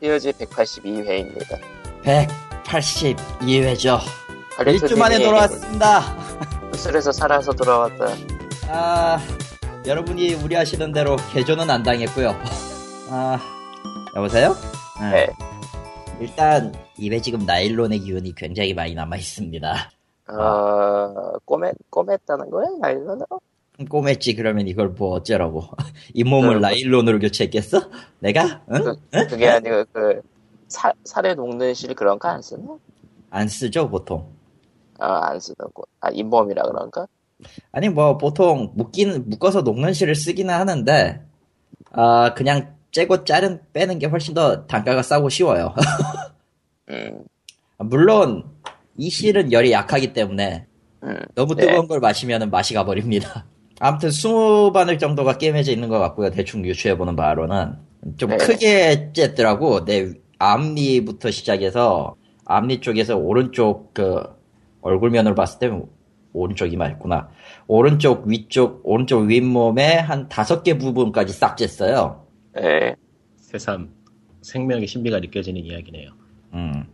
POG 182회입니다. 182회죠. 1주 만에 돌아왔습니다. 수술에서 살아서 돌아왔다. 아, 여러분이 우려하시는 대로 개조는 안 당했고요. 아, 여보세요? 네. 일단 입에 지금 나일론의 기운이 굉장히 많이 남아 있습니다. 어, 꼬매, 꼬맸다는 거야? 나일론으로? 꼬맸지 그러면 이걸 뭐 어쩌라고 잇몸을 그- 나일론으로 교체했겠어? 내가? 응? 그, 응? 그게 아니고, 그, 사, 살에 녹는 실 그런 거 안 쓰나? 안 쓰죠 보통 아, 안 쓰는 거. 아, 잇몸이라 그런가? 아니 뭐 보통 묶긴 묶어서 녹는 실을 쓰기는 하는데 아 그냥 째고 자른 빼는 게 훨씬 더 단가가 싸고 쉬워요 음, 물론 이 실은 열이 약하기 때문에 음. 너무 네. 뜨거운 걸 마시면 맛이 가버립니다 아무튼 20바늘 정도가 깨매져 있는 것 같고요 대충 유추해보는 바로는 좀 네. 크게 쬐더라고 내 앞니부터 시작해서 앞니 쪽에서 오른쪽 그 얼굴면으로 봤을 때 오른쪽이 맞구나 오른쪽 위쪽 오른쪽 윗몸에 한 다섯 개 부분까지 싹 쬐어요 네. 새삼 생명의 신비가 느껴지는 이야기네요. 음.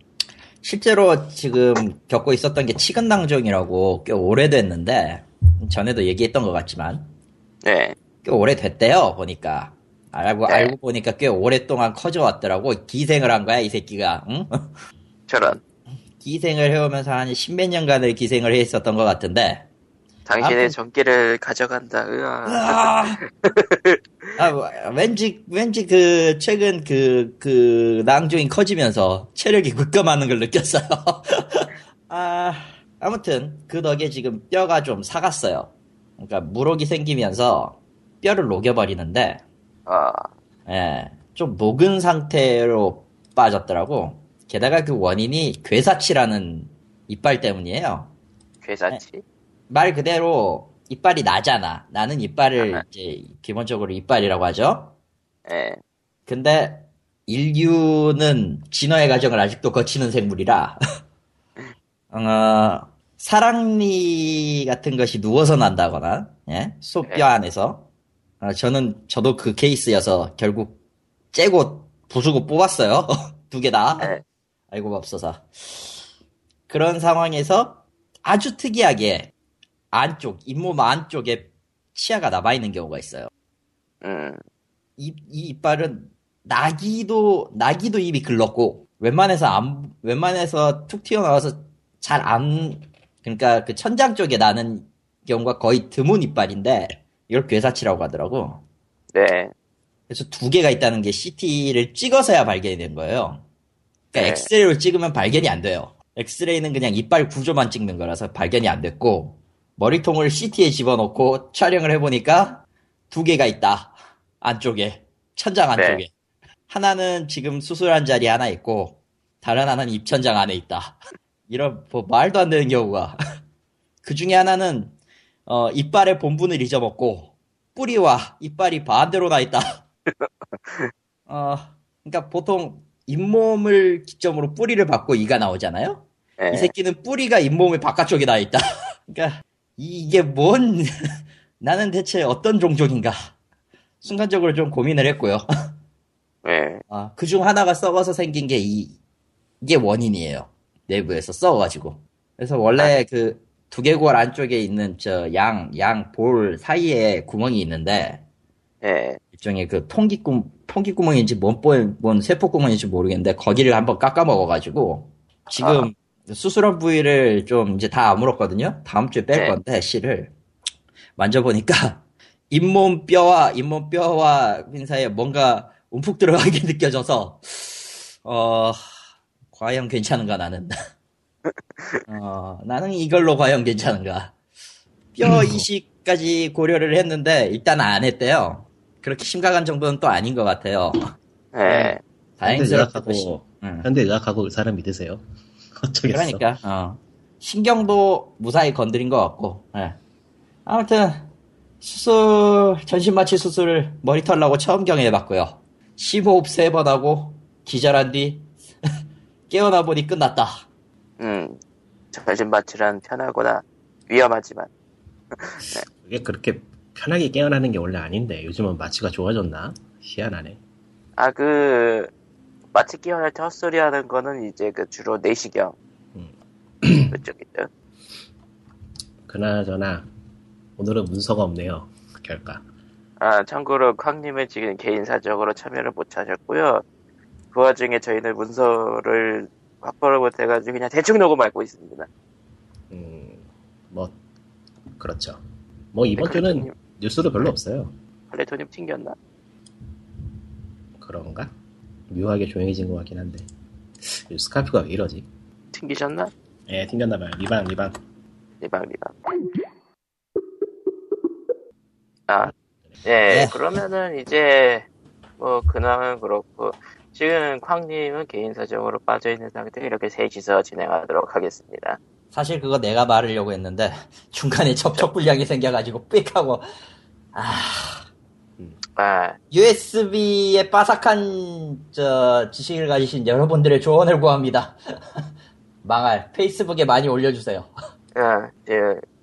실제로 지금 겪고 있었던 게 치근낭종이라고 꽤 오래됐는데 전에도 얘기했던 것 같지만 네. 꽤 오래됐대요 보니까 알고 네. 알고 보니까 꽤 오랫동안 커져왔더라고 기생을 한 거야 이 새끼가 응? 저런. 기생을 해오면서 한 십몇 년간을 기생을 해 있었던 것 같은데 당신의 아무튼- 전기를 가져간다. 으아. 아, 아, 뭐, 왠지 왠지 그 최근 그그 낭종이 커지면서 체력이 급감하는 걸 느꼈어요. 아 아무튼 그 덕에 지금 뼈가 좀 사갔어요. 그러니까 물혹이 생기면서 뼈를 녹여버리는데 아, 예, 좀 녹은 상태로 빠졌더라고. 게다가 그 원인이 괴사치라는 이빨 때문이에요. 괴사치? 말 그대로 이빨이 나잖아. 나는 이빨을 아하. 이제 기본적으로 이빨이라고 하죠. 네. 근데 인류는 진화의 과정을 아직도 거치는 생물이라 어, 사랑니 같은 것이 누워서 난다거나 예? 소뼈 네. 안에서 어, 저는 저도 그 케이스여서 결국 째고 부수고 뽑았어요. 두 개 다. 네. 아이고 맙소사. 그런 상황에서 아주 특이하게 안쪽 잇몸 안쪽에 치아가 남아 있는 경우가 있어요. 음, 이, 이 이빨은 나기도 나기도 입이 글렀고 웬만해서 안 웬만해서 툭 튀어나와서 잘 안 그러니까 그 천장 쪽에 나는 경우가 거의 드문 이빨인데 이걸 괴사치라고 하더라고. 네. 그래서 두 개가 있다는 게 CT를 찍어서야 발견이 된 거예요. 그러니까 네. 엑스레이를 찍으면 발견이 안 돼요. 엑스레이는 그냥 이빨 구조만 찍는 거라서 발견이 안 됐고 머리통을 CT에 집어넣고 촬영을 해보니까 두 개가 있다. 안쪽에 천장 안쪽에 네. 하나는 지금 수술한 자리 하나 있고 다른 하나는 입천장 안에 있다. 이런 뭐 말도 안 되는 경우가 그 중에 하나는 어, 이빨의 본분을 잊어먹고 뿌리와 이빨이 반대로 나 있다. 어, 그러니까 보통 잇몸을 기점으로 뿌리를 받고 이가 나오잖아요. 네. 이 새끼는 뿌리가 잇몸의 바깥쪽에 나 있다. 그러니까 이게 뭔 나는 대체 어떤 종족인가? 순간적으로 좀 고민을 했고요. 네. 아, 그중 하나가 썩어서 생긴 게 이, 이게 원인이에요. 내부에서 썩어가지고. 그래서 원래 그 두개골 안쪽에 있는 저 양, 양 볼 사이에 구멍이 있는데, 네. 일종의 그 통기구, 통기구멍인지 뭔, 볼- 뭔 세포구멍인지 모르겠는데, 거기를 한번 깎아먹어가지고, 지금 수술한 부위를 좀 이제 다 아물었거든요? 다음 주에 뺄 네. 건데, 실을. 만져보니까, 잇몸 뼈와, 잇몸 뼈와 핀 사이에 뭔가 움푹 들어간 게 느껴져서, 어, 과연 괜찮은가, 나는. 어, 나는 이걸로 과연 괜찮은가. 뼈 이식까지 고려를 했는데, 일단 안 했대요. 그렇게 심각한 정도는 또 아닌 것 같아요. 네. 다행스럽게도. 의학하고 응. 현대 의학하고 의사를 믿으세요? 어쩌겠어. 그러니까, 어. 신경도 무사히 건드린 것 같고, 예. 아무튼, 수술, 전신 마취 수술을 머리 털라고 처음 경험해봤고요. 심호흡 세번 하고, 기절한 뒤, 깨어나 보니 끝났다. 음, 전신마취란 편하거나 위험하지만. 그게 그렇게 편하게 깨어나는 게 원래 아닌데 요즘은 마취가 좋아졌나? 희한하네. 아, 그, 마, 특기원한테 헛소리 하는 거는 이제 그 주로 내시경. 음. 그쪽이죠. 그나저나 오늘은 문서가 없네요. 결과. 아, 참고로 쾅님은 지금 개인 사정으로 참여를 못 하셨고요. 그 와중에 저희는 문서를 확보를 못 해가지고 그냥 대충 녹음하고 있습니다. 음, 뭐 그렇죠. 뭐 이번 주는 뉴스도 별로 없어요. 플레토님 튕겼나? 그런가? 묘하게 조용해진 것 같긴 한데. 이 스카프가 왜 이러지? 튕기셨나? 예, 튕겼나 봐요. 리방, 리방. 리방, 리방. 아, 예, 네. 그러면은 이제, 뭐, 근황은 그렇고, 지금 쾅님은 개인 사정으로 빠져있는 상태 이렇게 셋이서 진행하도록 하겠습니다. 사실 그거 내가 말하려고 했는데 중간에 접촉 불량이 생겨가지고 삑 하고 아 아, USB에 빠삭한 저 지식을 가지신 여러분들의 조언을 구합니다. 망할 페이스북에 많이 올려주세요. 아, 저,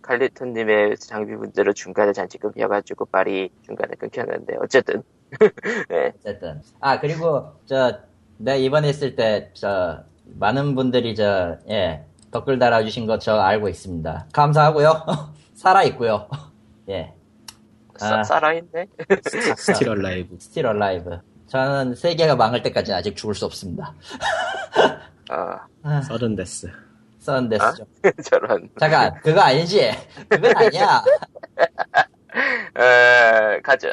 칼리토님의 장비 문제로 중간에 잠시 끊겨가지고 말이 중간에 끊겼는데, 어쨌든. 네, 어쨌든 아 그리고 저 내가 이번에 했을 때 저 많은 분들이 저예 댓글 달아주신 거 저 알고 있습니다. 감사하고요. 살아 있고요. 예. 사- 아. 살아있네? Still alive. Still alive. 저는 세계가 망할 때까지 아직 죽을 수 없습니다. 아, 아, 서든 데스. 서든 데스죠. 저런. 잠깐 그거 아니지? 그건 아니야. 어, 가죠.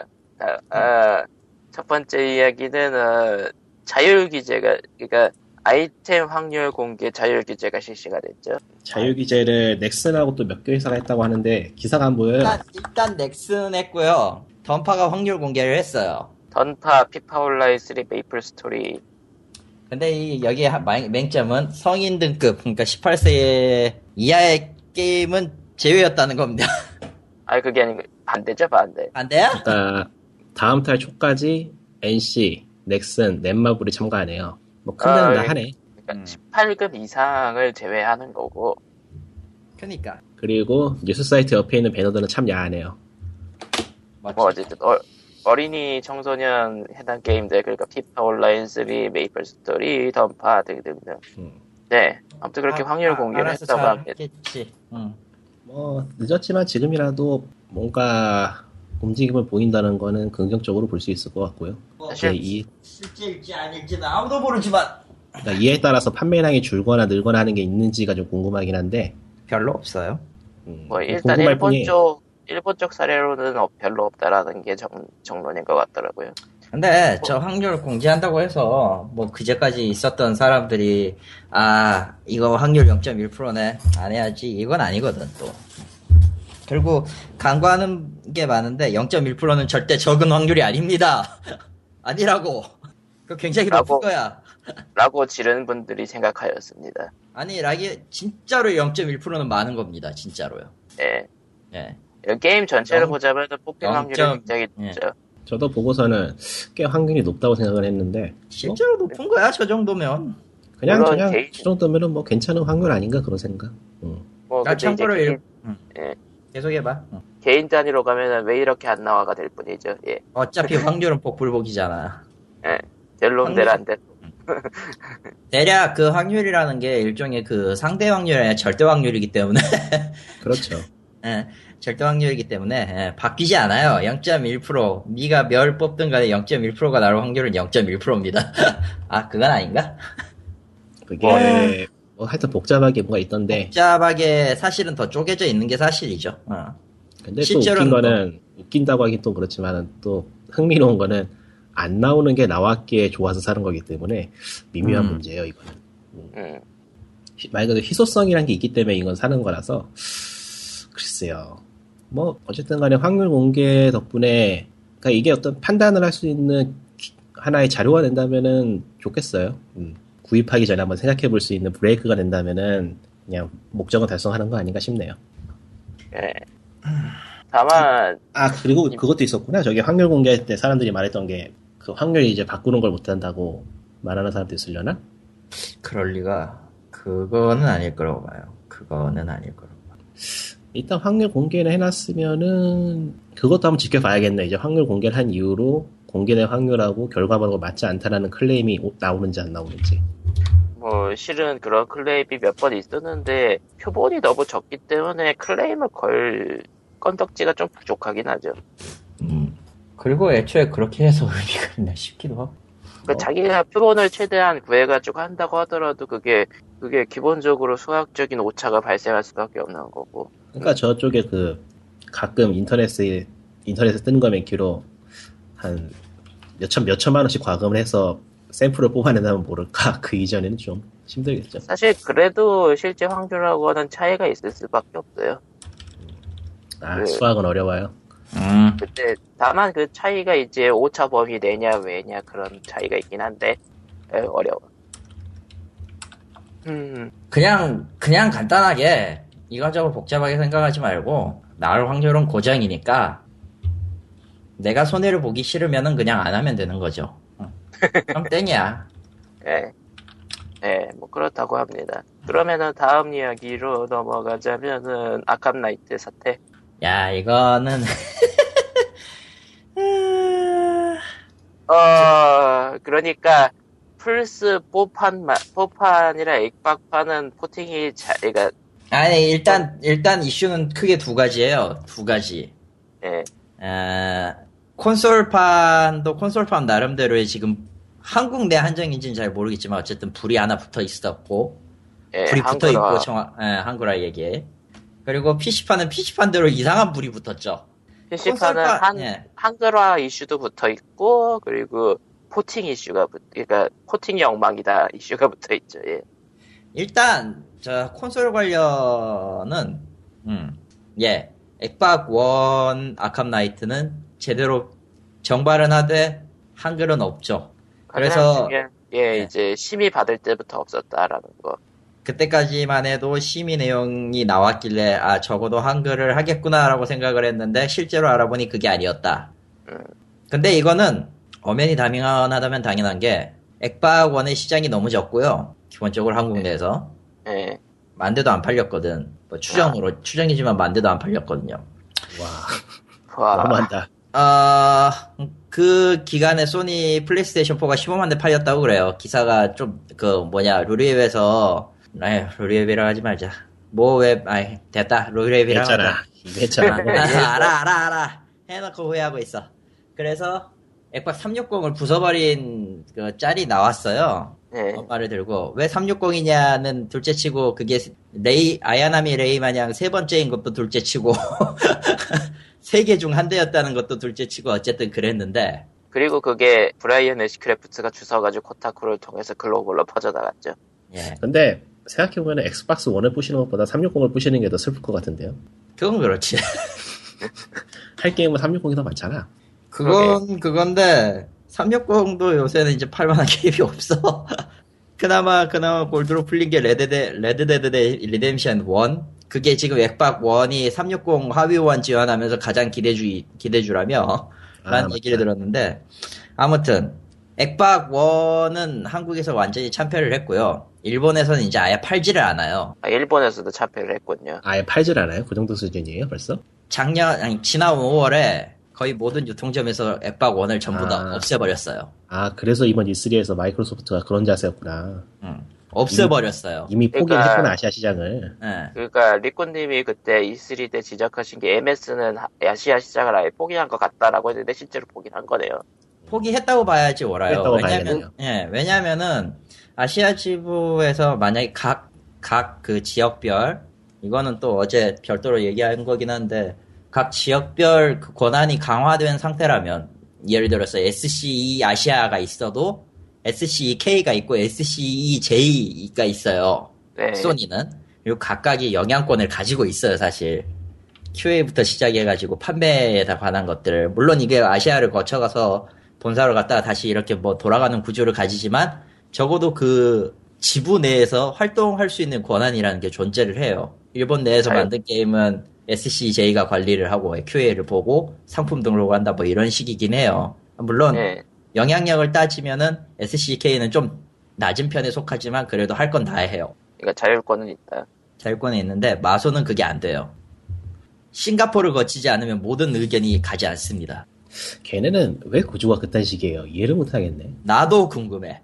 첫 번째 이야기는, 어, 자율규제가, 그러니까, 아이템 확률 공개 자율규제가 실시가 됐죠. 자율규제를 넥슨하고 또 몇 개 회사가 했다고 하는데 기사가 안 보여요. 일단, 일단 넥슨 했고요. 던파가 확률 공개를 했어요. 던파, 피파 온라인 3, 메이플 스토리. 근데 이 여기 맹점은 성인 등급, 그러니까 18세 이하의 게임은 제외였다는 겁니다. 아, 그게 아니고, 반대죠, 반대. 반대야? 그러니까 다음 달 초까지 NC, 넥슨, 넷마블이 참가하네요. 뭐 큰 데는 아, 다 예. 하네. 그러니까 음. 18급 이상을 제외하는 거고, 그니까. 그리고 뉴스 사이트 옆에 있는 배너들은 참 야하네요. 뭐, 어쨌든, 어, 린이 청소년 해당 게임들, 그러니까 피파 온라인 3, 메이플 스토리, 던파 등등등. 음. 네. 아무튼 그렇게 아, 확률 아, 공개를 했다고 잘 합니다. 응. 뭐 늦었지만 지금이라도 뭔가 움직임을 보인다는 거는 긍정적으로 볼 수 있을 것 같고요. 사실- 이제 이, 실제일지 아닐지는 아무도 모르지만 그러니까 이에 따라서 판매량이 줄거나 늘거나 하는 게 있는지가 좀 궁금하긴 한데 별로 없어요. 음, 뭐 일단 일본 뿐이에요. 쪽 일본 쪽 사례로는 어- 별로 없다라는 게 정, 정론인 것 같더라고요. 근데 저 확률 공개한다고 해서 뭐 그제까지 있었던 사람들이 아 이거 확률 0.1%네 안 해야지 이건 아니거든 또 결국 간과하는 게 많은데 0.1%는 절대 적은 확률이 아닙니다 아니라고 그 굉장히 높은 라고. 거야 라고 지른 분들이 생각하였습니다. 아니 라기 진짜로 0.1%는 많은 겁니다 진짜로요 예. 예이 게임 전체를 영- 보자면 뽑힌 영 확률이 점- 굉장히 예. 높죠. 저도 보고서는 꽤 확률이 높다고 생각을 했는데 실제로 높은 거야 저 정도면 그냥 그냥 개인- 저 정도면은 뭐 괜찮은 확률 아닌가 그런 생각. 음. 뭐 참고로 일... 응. 예. 계속해봐 응. 개인 단위로 가면은 왜 이렇게 안 나와가 될 뿐이죠. 예. 어차피 확률은 복불복이잖아 예. 될놈 될안 될. 대략 그 확률이라는 게 일종의 그 상대 확률이 아니라 절대 확률이기 때문에 그렇죠. 예, 절대 확률이기 때문에 예, 바뀌지 않아요. 0.1% 네가 멸 뽑든 간에 0.1%가 나올 확률은 0.1%입니다. 아 그건 아닌가? 그게 뭐 하여튼 복잡하게 뭐가 있던데 복잡하게 사실은 더 쪼개져 있는 게 사실이죠. 어. 근데 또 실제로는 웃긴 뭐- 거는 웃긴다고 하긴 또 그렇지만 또 흥미로운 거는 안 나오는 게 나왔기에 좋아서 사는 거기 때문에 미묘한 음. 문제예요 이거는 음. 희- 말 그대로 희소성이란 게 있기 때문에 이건 사는 거라서 글쎄요 뭐 어쨌든 간에 확률 공개 덕분에 그러니까 이게 어떤 판단을 할 수 있는 기- 하나의 자료가 된다면은 좋겠어요 음. 구입하기 전에 한번 생각해 볼 수 있는 브레이크가 된다면은 그냥 목적은 달성하는 거 아닌가 싶네요 예. 다만 아 그리고 그것도 있었구나 저기 확률 공개할 때 사람들이 말했던 게 그 확률 이제 바꾸는 걸 못한다고 말하는 사람도 있으려나? 그럴 리가 그거는 아닐 거라고 봐요. 그거는 아닐 거라고. 봐요. 일단 확률 공개를 해놨으면은 그것도 한번 지켜봐야겠네. 이제 확률 공개를 한 이후로 공개된 확률하고 결과물하고 맞지 않다라는 클레임이 오- 나오는지 안 나오는지. 뭐 실은 그런 클레임이 몇 번 있었는데 표본이 너무 적기 때문에 클레임을 걸 건덕지가 좀 부족하긴 하죠. 음. 그리고 애초에 그렇게 해서 의미가 있나 싶기도 하고. 그 어. 자기가 표본을 최대한 구해가지고 한다고 하더라도 그게 그게 기본적으로 수학적인 오차가 발생할 수밖에 없는 거고. 그러니까 저쪽에 그 가끔 인터넷에 인터넷에 뜨는 거 맨키로 한 몇천 몇천만 원씩 과금을 해서 샘플을 뽑아낸다면 모를까 그 이전에는 좀 힘들겠죠. 사실 그래도 실제 확률하고는 차이가 있을 수밖에 없어요. 아 네. 수학은 어려워요. 음. 그때 다만 그 차이가 이제 오차 범위 내냐 왜냐 그런 차이가 있긴 한데 에, 어려워. 음, 그냥 그냥 간단하게 이것저것 복잡하게 생각하지 말고 나올 확률은 고정이니까 내가 손해를 보기 싫으면은 그냥 안 하면 되는 거죠. 응. 그럼 땡이야. 예, 예, 뭐 그렇다고 합니다. 그러면은 다음 이야기로 넘어가자면은 아캄 나이트 사태. 야 이거는 어, 그러니까 플스 4판 마 4판이라 액박판은 포팅이 잘, 그러니까 아니 일단 일단 이슈는 크게 두 가지예요. 두 가지. 예, 에, 콘솔판도 콘솔판 나름대로의 지금 한국 내 한정인지는 잘 모르겠지만 어쨌든 불이 하나 붙어 있었고 예, 불이 붙어 한글화. 있고 정확 예, 한글화 얘기에 그리고 PC판은 PC판대로 이상한 불이 붙었죠. PC판은 콘솔판, 한, 예. 한글화 이슈도 붙어 있고, 그리고 포팅 이슈가 붙, 그러니까 포팅이 엉망이다 이슈가 붙어 있죠. 예. 일단 저 콘솔 관련은 음, 예 액박 원 아캄 나이트는 제대로 정발은 하되 한글은 없죠. 그래서- 게 네. 이제 심의 받을 때부터 없었다라는 거. 그때까지만 해도 심의 내용이 나왔길래 아 적어도 한글을 하겠구나라고 생각을 했는데 실제로 알아보니 그게 아니었다. 음. 근데 이거는 엄연히 당연하다면 당연한 게 액박 원의 시장이 너무 적고요. 기본적으로 한국 내에서 예. 만대도 안 팔렸거든. 뭐 추정으로 아. 추정이지만 만대도 안 팔렸거든요. 와 와. 너무한다. 아, 그 기간에 소니 플레이스테이션 4가 15만 대 팔렸다고 그래요. 기사가 좀 그 뭐냐 루리웹에서 아휴 루리웹이라 하지 말자. 뭐 웹 아이 됐다 루리웹이라 했잖아. 이거 했잖아. 아, 알아 알아 알아 해놓고 후회하고 있어. 그래서 액박 360을 부숴버린 그 짤이 나왔어요. 예. 해머를 들고 왜 360이냐는 둘째치고 그게 레이 아야나미 레이 마냥 세 번째인 것도 둘째치고 세 개 중 한 대였다는 것도 둘째치고 어쨌든 그랬는데 그리고 그게 브라이언 애쉬크래프트가 주워가지고 코타쿠를 통해서 글로벌로 퍼져나갔죠. 예 근데 생각해보면 엑스박스 1을 부시는 것보다 360을 부시는 게 더 슬플 것 같은데요. 그건 그렇지 할 게임은 360이 더 많잖아. 그건 그건데 360도 요새는 이제 팔만한 게임이 없어 그나마 그나마 골드로 풀린 게 Red Dea- Red Dead Redemption 1 그게 지금 액박 1이 360 하위원 지원하면서 가장 기대주 기대주라며 아, 라는 맞다. 얘기를 들었는데 아무튼 액박 1은 한국에서 완전히 참패를 했고요 일본에서는 이제 아예 팔지를 않아요 아, 일본에서도 참패를 했군요. 아예 팔질 않아요? 그 정도 수준이에요 벌써? 작년 아니 지난 5월에 거의 모든 유통점에서 액박 1을 전부 다 아. 없애버렸어요 아 그래서 이번 E3에서 마이크로소프트가 그런 자세였구나. 응. 없애버렸어요 이미 포기를 그러니까- 했구나 아시아 시장을. 예. 그러니까 리코님이 그때 E3 때 지적하신 게 MS는 아시아 시장을 아예 포기한 것 같다라고 했는데 실제로 포기한 거네요. 포기했다고 봐야지 옳아요. 포기했다고 왜냐면. 예, 왜냐면은, 아시아 지부에서 만약에 각, 각 그 지역별, 이거는 또 어제 별도로 얘기한 거긴 한데, 각 지역별 그 권한이 강화된 상태라면, 예를 들어서 SCE 아시아가 있어도, SCEK가 있고, SCEJ가 있어요. 네. 소니는. 그리고 각각이 영향권을 가지고 있어요, 사실. QA부터 시작해가지고 판매에 다 관한 것들. 물론 이게 아시아를 거쳐가서 본사로 갔다가 다시 이렇게 뭐 돌아가는 구조를 가지지만 적어도 그 지부 내에서 활동할 수 있는 권한이라는 게 존재를 해요. 일본 내에서 잘- 만든 게임은 SCJ가 관리를 하고 QA를 보고 상품 등록한다 뭐 이런 식이긴 해요. 물론 네. 영향력을 따지면은 SCK는 좀 낮은 편에 속하지만 그래도 할 건 다 해요. 그러니까 자율권은 있다. 자율권에 있는데 마소는 그게 안 돼요. 싱가포르를 거치지 않으면 모든 의견이 가지 않습니다. 걔네는 왜 구조가 그딴 식이에요? 이해를 못하겠네. 나도 궁금해.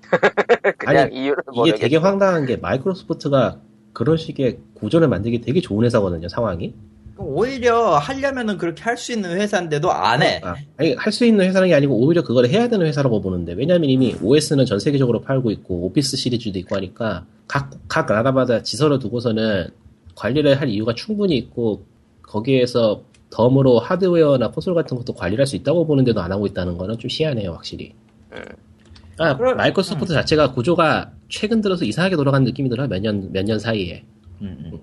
그냥 아니, 이유를 이게 모르겠 되게 황당한 게 마이크로소프트가 그런 식의 구조를 만들기 되게 좋은 회사거든요, 상황이. 오히려 하려면은 그렇게 할 수 있는 회사인데도 안 해. 아, 아니, 할 수 있는 회사는 게 아니고 오히려 그걸 해야 되는 회사라고 보는데, 왜냐면 이미 OS는 전 세계적으로 팔고 있고, 오피스 시리즈도 있고 하니까, 각, 각 나라마다 지서를 두고서는 관리를 할 이유가 충분히 있고, 거기에서 덤으로 하드웨어나 콘솔 같은 것도 관리할 수 있다고 보는데도 안 하고 있다는 거는 좀 희한해요, 확실히. 아, 그래, 마이크로소프트 자체가 구조가 최근 들어서 이상하게 돌아간 느낌이 들어요, 몇 년, 몇년 사이에. 음, 음.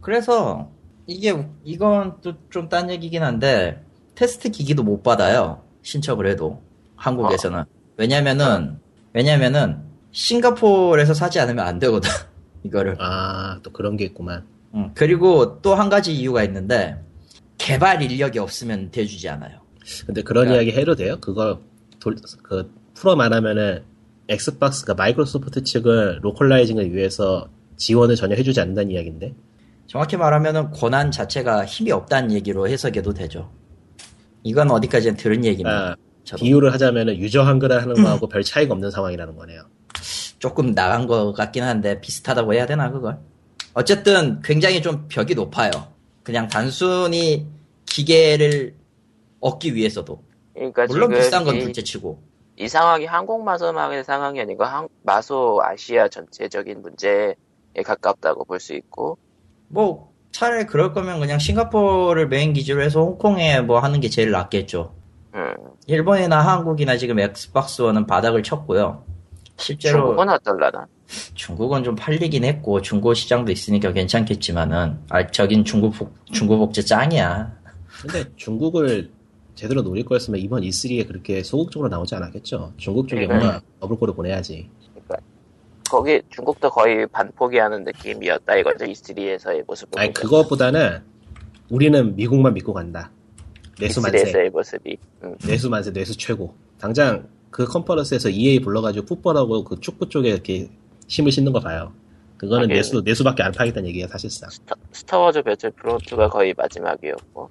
그래서 이게 이건 또 좀 딴 얘기긴 한데 테스트 기기도 못 받아요. 신청을 해도 한국에서는. 왜냐면은 왜냐면은 싱가포르에서 사지 않으면 안 되거든. 이거를. 아, 또 그런 게 있구만. 음, 그리고 또 한 가지 이유가 있는데 개발 인력이 없으면 대주지 않아요. 근데 그런 그러니까- 이야기 해도 돼요? 그거 돌, 그 풀어 말하면은 엑스박스가 마이크로소프트 측을 localizing을 위해서 지원을 전혀 해주지 않는다는 이야기인데 정확히 말하면은 권한 자체가 힘이 없다는 얘기로 해석해도 되죠. 이건 어디까지는 들은 얘기입니다. 아. 비유를 하자면은 유저 한글을 하는 거하고 별 차이가 없는 상황이라는 거네요. 조금 나간 것 같긴 한데 비슷하다고 해야 되나 그걸? 어쨌든 굉장히 좀 벽이 높아요. 그냥 단순히 기계를 얻기 위해서도 그러니까 물론 비싼 건 이, 둘째치고 이 상황이 한국 마소망의 상황이 아니고 한, 마소 아시아 전체적인 문제에 가깝다고 볼 수 있고 뭐 차라리 그럴 거면 그냥 싱가포르를 메인 기지로 해서 홍콩에 뭐 하는 게 제일 낫겠죠. 음, 일본이나 한국이나 지금 엑스박스 원은 바닥을 쳤고요. 실제로 중국은 어떨라나 중국은 좀 팔리긴 했고 중고 시장도 있으니까 괜찮겠지만은 아 저긴 중국 복- 중고 복제 짱이야. 근데 중국을 제대로 노릴 거였으면 이번 E3에 그렇게 소극적으로 나오지 않았겠죠. 중국 쪽에 네. 뭔가 어불꼬를 보내야지. 거기 중국도 거의 반포기하는 느낌이었다 이거죠 E3에서의 모습을 아니. 그거보다는 우리는 미국만 믿고 간다. 내수 만세. E3에서의 모습이 음. 내수 만세, 내수 최고. 당장 그 컨퍼런스에서 EA 불러가지고 풋볼하고 그 축구 쪽에 이렇게 힘을 싣는 거 봐요. 그거는 하긴. 내수, 내수밖에 안 파겠다는 얘기야, 사실상. 스타, 스타워즈 배틀프론트가 거의 마지막이었고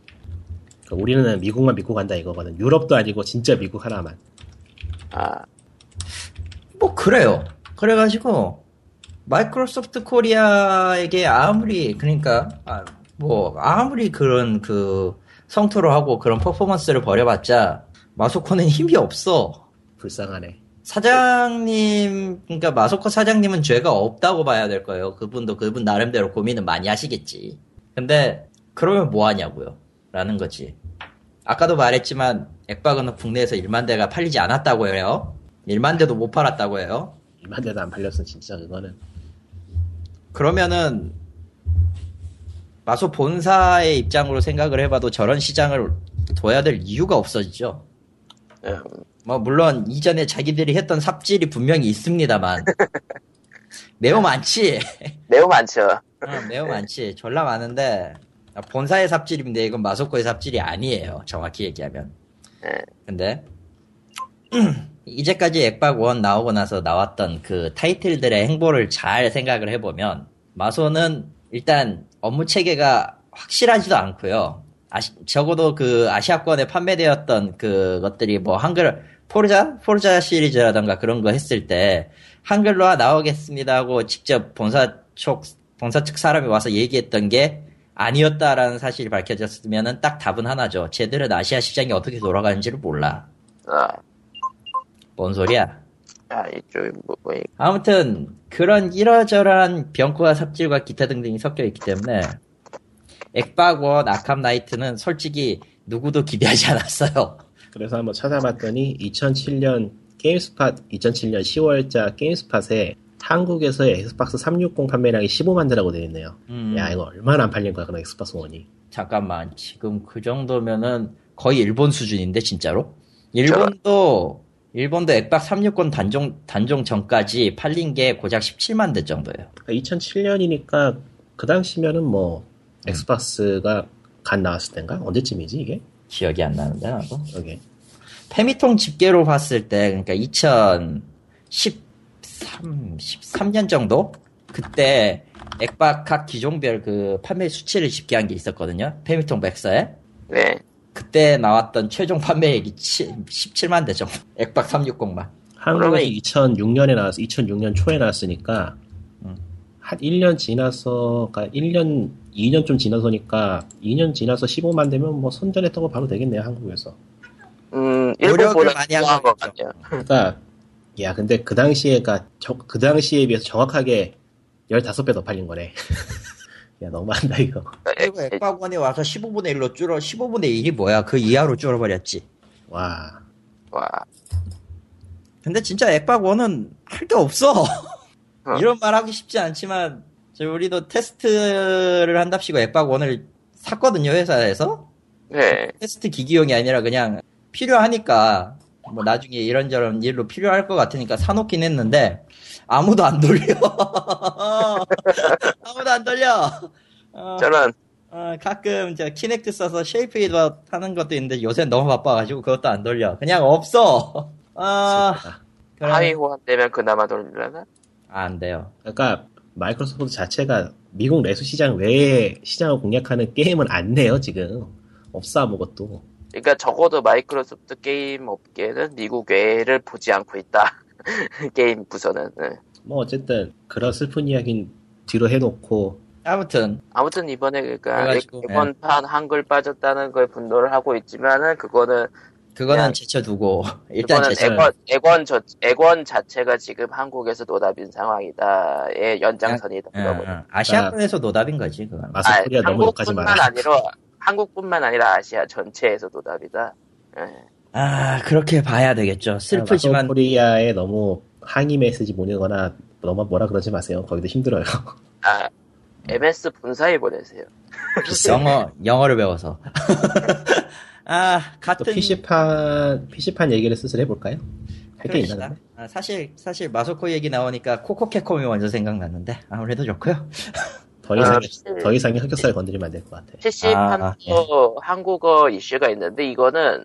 그러니까 우리는 미국만 믿고 간다 이거거든. 유럽도 아니고 진짜 미국 하나만. 아 뭐 그래요. 그래가지고 마이크로소프트 코리아에게 아무리 그러니까 아, 뭐 아무리 그런 그 성토를 하고 그런 퍼포먼스를 벌여봤자 마소코는 힘이 없어. 불쌍하네. 사장님 그러니까 마소코 사장님은 죄가 없다고 봐야 될 거예요. 그분도 그분 나름대로 고민은 많이 하시겠지. 근데 그러면 뭐 하냐고요. 라는 거지. 아까도 말했지만 액박은 국내에서 1만 대가 팔리지 않았다고 해요. 1만 대도 못 팔았다고 해요. 이만 대도 안 팔렸어, 진짜 그거는. 그러면은 마소 본사의 입장으로 생각을 해봐도 저런 시장을 둬야 될 이유가 없어지죠. 음, 뭐 물론 이전에 자기들이 했던 삽질이 분명히 있습니다만 매우 많지. 매우 많죠 어, 매우 많지. 졸라 많은데 본사의 삽질인데 이건 마소코의 삽질이 아니에요. 정확히 얘기하면. 네. 근데 이제까지 액박 원 나오고 나서 나왔던 그 타이틀들의 행보를 잘 생각을 해보면 마소는 일단 업무 체계가 확실하지도 않고요. 아시- 적어도 그 아시아권에 판매되었던 그것들이 뭐 한글 포르자 포르자 시리즈라던가 그런 거 했을 때 한글로 나오겠습니다 하고 직접 본사 쪽 본사 측 사람이 와서 얘기했던 게 아니었다라는 사실이 밝혀졌으면은 딱 답은 하나죠. 쟤들은 아시아 시장이 어떻게 돌아가는지를 몰라. 아, 뭔 소리야? 아 이쪽이 뭐, 뭐 이- 아무튼 그런 이러저러한 병과 삽질과 기타 등등이 섞여 있기 때문에 액박원 아캄 나이트는 솔직히 누구도 기대하지 않았어요. 그래서 한번 찾아봤더니 2007년 게임스팟 2007년 10월자 게임스팟에 한국에서의 엑스박스 360 판매량이 15만 대라고 되어 있네요. 음, 야 이거 얼마나 안 팔린 거야 그럼 엑스박스 원이. 잠깐만 지금 그 정도면은 거의 일본 수준인데 진짜로? 일본도 일본도 액박 360 단종 단종 전까지 팔린 게 고작 17만 대 정도예요. 2007년이니까 그러니까 그 당시면은 뭐 엑스박스가 간 나왔을 땐가 언제쯤이지 이게? 기억이 안 나는데 나도. 여기 페미통 집계로 봤을 때, 그러니까 2013, 13년 정도? 그때 액박 각 기종별 그 판매 수치를 집계한 게 있었거든요. 페미통 백서에. 네. 그때 나왔던 최종 판매액이 17만 대죠. 액박 360만. 한국에서 그러면 2006년에 나왔어 2006년 초에 나왔으니까 음. 한 1년 지나서 그러니까 1년 2년 좀 지나서니까 2년 지나서 15만 되면 뭐 선전했던 거 바로 되겠네요 한국에서 음, 노력을 일본보다 많이 한 것. 같네요. 그러니까 야 근데 그 당시에가 저- 그 당시에 비해서 정확하게 15배 더 팔린 거네 야 너무한다 이거 그리고 액박원이 와서 15분의 1로 줄어 15분의 1이 뭐야? 그 이하로 줄어버렸지. 와 와, 근데 진짜 액박원은 할 게 없어. 어. 이런 말 하기 쉽지 않지만 저 우리도 테스트를 한답시고 액박원을 샀거든요 회사에서. 네. 테스트 기기용이 아니라 그냥 필요하니까 뭐 나중에 이런저런 일로 필요할 것 같으니까 사놓긴 했는데 아무도 안 돌려. 아무도 안 돌려. 어, 저는 어, 가끔 저 키넥트 써서 쉐이프 이더 하는 것도 있는데 요새 너무 바빠가지고 그것도 안 돌려. 그냥 없어. 아, 슬프다. 그래. 하위 호환 되면 그나마 돌리려나? 아, 안 돼요. 그러니까 마이크로소프트 자체가 미국 내수 시장 외에 시장을 공략하는 게임은 안 내요 지금 없어 아무것도 그러니까 적어도 마이크로소프트 게임 업계는 미국 외를 보지 않고 있다. 게임 부서는. 네. 뭐 어쨌든 그런 슬픈 이야기는 뒤로 해놓고 아무튼 아무튼 이번에 그러니까 그래가지고, 일본판 한글 빠졌다는 걸 분노를 하고 있지만은 그거는 그거는 제쳐두고 일단 제쳐. 액원 액원 저 액원 자체가 지금 한국에서 노답인 상황이다의 연장선이다. 응, 그거는. 응. 아시아권에서 노답인 거지 그건. 너무 욕하지 한국뿐만 아니라 한국뿐만 아니라 아시아 전체에서 노답이다. 예. 아 그렇게 봐야 되겠죠. 슬프지만 마스코리아에 너무 항의 메시지 보내거나 너무 뭐라 그러지 마세요 거기도 힘들어요 아 MS 본사에 보내세요. 영어 영어를 배워서. 아또 같은 PC판 PC판 얘기를 슬슬 해볼까요? 할 게 있나? 아, 사실 사실 마소코 얘기 나오니까 코코캐콤이 먼저 생각났는데 아무래도 좋고요. 더 이상 아, 더 이상의 흑역사를 건드리면 안 될 것 같아 PC판도 아, 예. 한국어 이슈가 있는데 이거는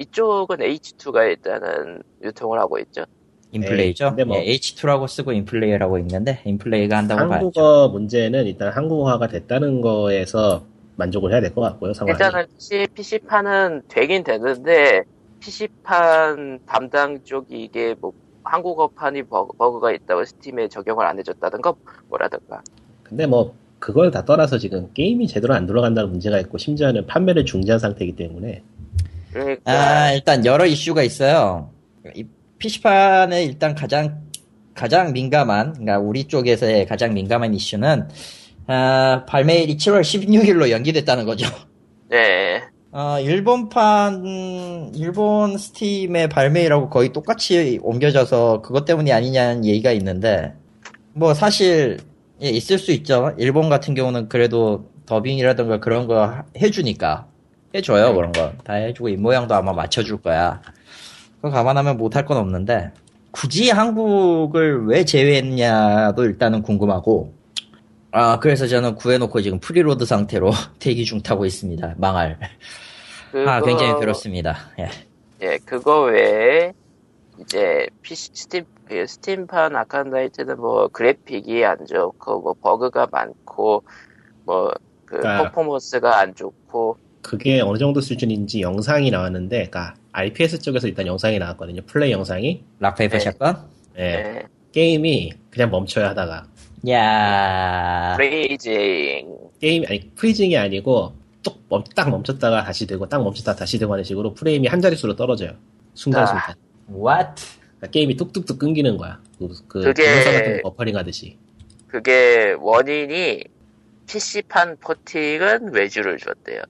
이쪽은 H2가 일단은 유통을 하고 있죠. 인플레이죠. 근데 뭐- 예, H2라고 쓰고 인플레이라고 있는데 인플레이가 한다고 봐야죠. 한국어 문제는 일단 한국어가 됐다는 거에서 만족을 해야 될 것 같고요 상황이 일단은 PC, PC판은 되긴 되는데 PC판 담당 쪽이 이게 뭐 한국어판이 버그, 버그 가 있다고 스팀에 적용을 안 해줬다든가 뭐라든가 근데 뭐 그걸 다 떠나서 지금 게임이 제대로 안 돌아간다는 문제가 있고 심지어는 판매를 중지한 상태이기 때문에 그러니까 아, 일단 여러 이슈가 있어요. 이 PC판에 일단 가장 가장 민감한, 그러니까 우리 쪽에서의 가장 민감한 이슈는 아, 발매일이 7월 16일로 연기됐다는 거죠. 네 어, 일본판, 일본 스팀의 발매일하고 거의 똑같이 옮겨져서 그것 때문이 아니냐는 얘기가 있는데, 뭐 사실, 예, 있을 수 있죠. 일본 같은 경우는 그래도 더빙이라든가 그런 거 하- 해주니까. 해줘요, 그런 거. 다 해주고, 입 모양도 아마 맞춰줄 거야. 그거 감안하면 못할 건 없는데, 굳이 한국을 왜 제외했냐도 일단은 궁금하고, 아, 그래서 저는 구해놓고 지금 preload 상태로 대기 중 타고 있습니다. 망할. 아, 그거- 굉장히 그렇습니다. 예. 예, 그거 외에 이제 PC 스팀 그 스팀판 아캄 나이트는 뭐 그래픽이 안 좋고 뭐 버그가 많고 뭐그 그러니까- 퍼포먼스가 안 좋고 그게 어느 정도 수준인지 영상이 나왔는데 그러니까 RPS 쪽에서 일단 영상이 나왔거든요. 플레이 영상이. Rock Paper 네. Shotgun? 예, 예, 게임이 그냥 멈춰야 하다가. 야. freezing. 게임 아니 freezing이 아니고 뚝 멈, 딱 멈췄다가 다시 되고 딱 멈췄다가 다시 되고 하는 식으로 프레임이 한 자릿수로 떨어져요. 순간순간. What? 그러니까 게임이 뚝뚝뚝 끊기는 거야. 그, 그 그게- 같은 거 버퍼링 하듯이. 그게 원인이 PC판 porting은 외주를 줬대요.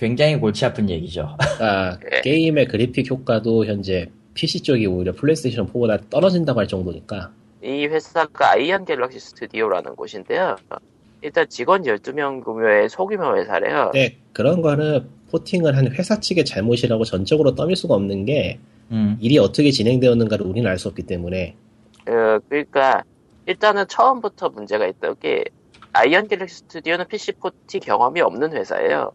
굉장히 골치 아픈 얘기죠. 그러니까 예. 게임의 그래픽 효과도 현재 PC 쪽이 오히려 플레이스테이션 4보다 떨어진다고 할 정도니까 이 회사가 아이언 갤럭시 스튜디오라는 곳인데요. 일단 직원 12명 규모의 소규모 회사래요. 근데 그런 거는 porting을 한 회사 측의 잘못이라고 전적으로 떠밀 수가 없는 게 음. 일이 어떻게 진행되었는가를 우리는 알 수 없기 때문에 어, 그러니까 일단은 처음부터 문제가 있던 게 아이언 갤럭시 스튜디오는 PC porting 경험이 없는 회사예요.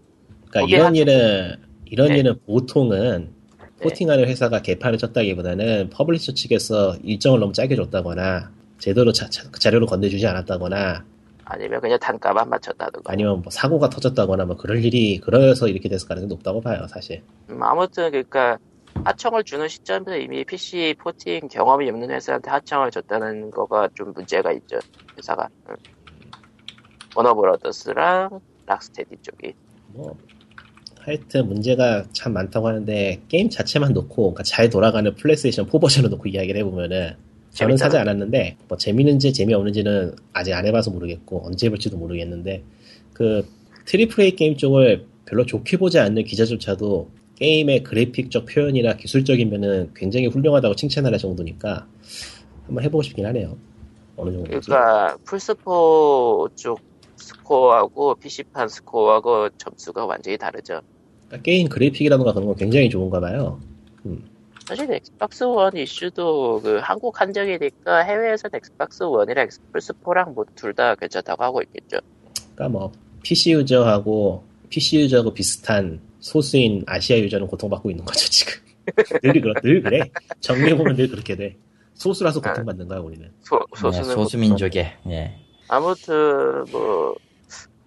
그러니까 이런 한- 일은 이런 네. 일은 보통은 porting하는 회사가 개판을 쳤다기보다는 publisher 측에서 일정을 너무 짧게 줬다거나 제대로 자, 자- 자료를 건네주지 않았다거나 아니면 그냥 단가만 맞췄다든가. 아니면 뭐 사고가 터졌다거나 뭐 그럴 일이 그래서 이렇게 됐을 가능성이 높다고 봐요 사실. 음, 아무튼 그러니까 하청을 주는 시점에서 이미 PC porting 경험이 없는 회사한테 하청을 줬다는 거가 좀 문제가 있죠. 회사가. 응. 워너브러더스랑 락스테디 쪽이. 뭐 하여튼 문제가 참 많다고 하는데 게임 자체만 놓고 그러니까 잘 돌아가는 플레이스테이션 4 버전을 놓고 이야기를 해보면은 저는 사지 않았는데 뭐 재밌는지 재미없는지는 아직 안 해봐서 모르겠고 언제 해볼지도 모르겠는데 그 triple A 게임 쪽을 별로 좋게 보지 않는 기자조차도 게임의 그래픽적 표현이나 기술적인 면은 굉장히 훌륭하다고 칭찬을 할 정도니까 한번 해보고 싶긴 하네요. 어느 정도인지. 그러니까 플스4 쪽 스코어하고 PC판 스코어하고 점수가 완전히 다르죠. 그러니까 게임 그래픽이라던가 그런 건 굉장히 좋은가 봐요. 사실 엑스박스 원 이슈도 그 한국 한정이니까 해외에서는 엑스박스 원이랑 플스 4랑 뭐 둘 다 괜찮다고 하고 있겠죠. 그러니까 뭐 PC 유저하고 PC 유저하고 비슷한 소수인 아시아 유저는 고통받고 있는 거죠 지금. 늘 그래, 늘 그래. 정리해 보면 늘 그렇게 돼. 소수라서 고통받는 거야 우리는. 소, 네, 소수는 소수 민족의 예. 아무튼 뭐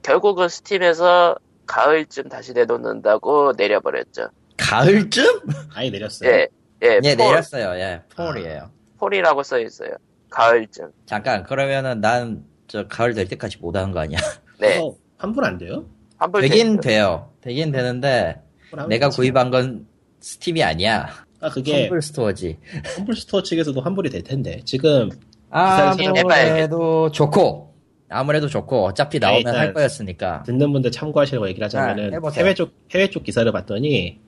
결국은 스팀에서 가을쯤 다시 내놓는다고 내려버렸죠. 가을쯤? 아예 내렸어요. 예, 예, 예, 폴, 내렸어요. 예, 폴이에요. 폴이라고 써 있어요. 가을쯤. 잠깐 그러면은 난 저 가을 될 때까지 못 하는 거 아니야? 네, 그거 환불 안 돼요? 환불 되긴. 돼요. 되긴 되는데 내가 되지. 구입한 건 스팀이 아니야. 아 그게 험블 스토어지. 환불 스토어 측에서도 환불이 될 텐데 지금 기사를 아무래도 좋고 아무래도 좋고 어차피 나오면 일단 할 거였으니까. 듣는 분들 참고하시라고 얘기를 하자면은 아. 해외 쪽 해외 쪽 기사를 봤더니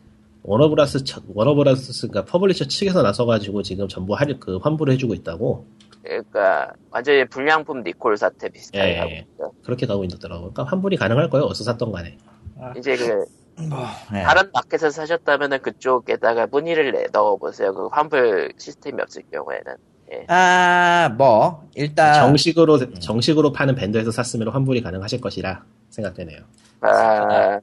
워너브라더스 처- 워너브라더스가 publisher 측에서 나서가지고 지금 전부 할그 환불을 해주고 있다고 그러니까 완전히 불량품 리콜 사태 비슷하게 예, 하고 예. 있죠. 그렇게 가고 있더라고. 그러니까 환불이 가능할 거예요. 어디서 샀던 간에. 이제 그 뭐, 네. 다른 마켓에서 사셨다면은 그쪽에다가 문의를 내 넣어보세요. 그 환불 시스템이 없을 경우에는. 아, 뭐 일단 정식으로 정식으로 파는 밴드에서 샀으면 환불이 가능하실 것이라 생각되네요. 아,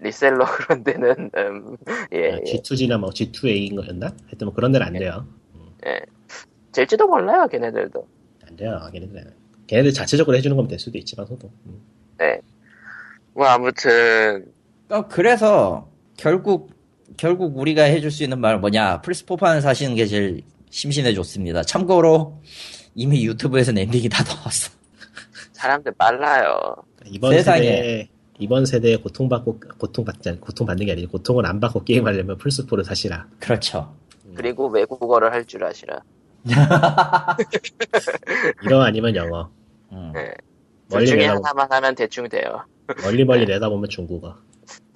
리셀러 그런 데는 음, 예, 아, 예. G2G나 뭐 G2A인가였나? 하여튼 뭐 그런 데는 안 돼요. 될지도 몰라요, 걔네들도. 안 돼요. 걔네들은. 걔네들 자체적으로 해주는 거면 될 수도 있지만 서도. 음. 네. 뭐 아무튼 어, 그래서 결국 결국 우리가 해줄 수 있는 말 뭐냐 플스4판을 사시는 게 제일 심신해졌습니다. 참고로 이미 유튜브에서는 엔딩이 다 나왔어. 사람들 빨라요. 이번 세상에. 세대 이번 세대에 고통받고 고통받지 않 고통받는 게 아니고 고통을 안 받고 게임하려면 플스4를 사시라. 그렇죠. 그리고 외국어를 할 줄 아시라. 이러 아니면 영어. 음. 네. 둘 멀리 중에 내다 하나만 하면 대충 돼요. 멀리 멀리 내다보면 중국어.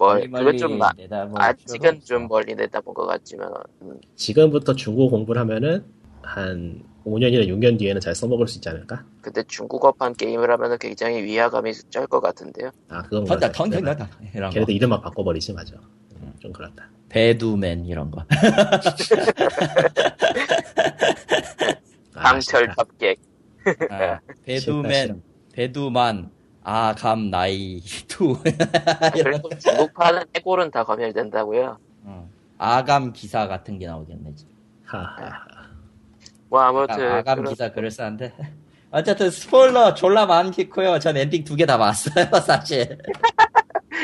뭐 멀리 그건 좀 마- 내다볼 아직은 좀. 멀리 내다본 것 같지만 음, 지금부터 중국어 공부를 하면은 한 5년이나 6년 뒤에는 잘 써먹을 수 있지 않을까? 근데 중국어판 게임을 하면은 굉장히 위화감이 쩔 것 같은데요. 아 그건 던다. 던다. 걔네들 이름만 바꿔버리지 맞아. 음, 좀 그렇다. 배두맨 이런 거. 아, 강철 싫다. 합객. 아, 배두맨 배두만 아 감 나이 투 그래도 중국판은 해골은 다 검열된다고요. 어. 아감 기사 같은 게 나오겠네. 지금. 하하. 뭐 아감, 아무튼 아감 그런- 기사 그럴싸한데. 어쨌든 스포일러 졸라 많겠고요. 전 엔딩 두 개 다 봤어요, 사실.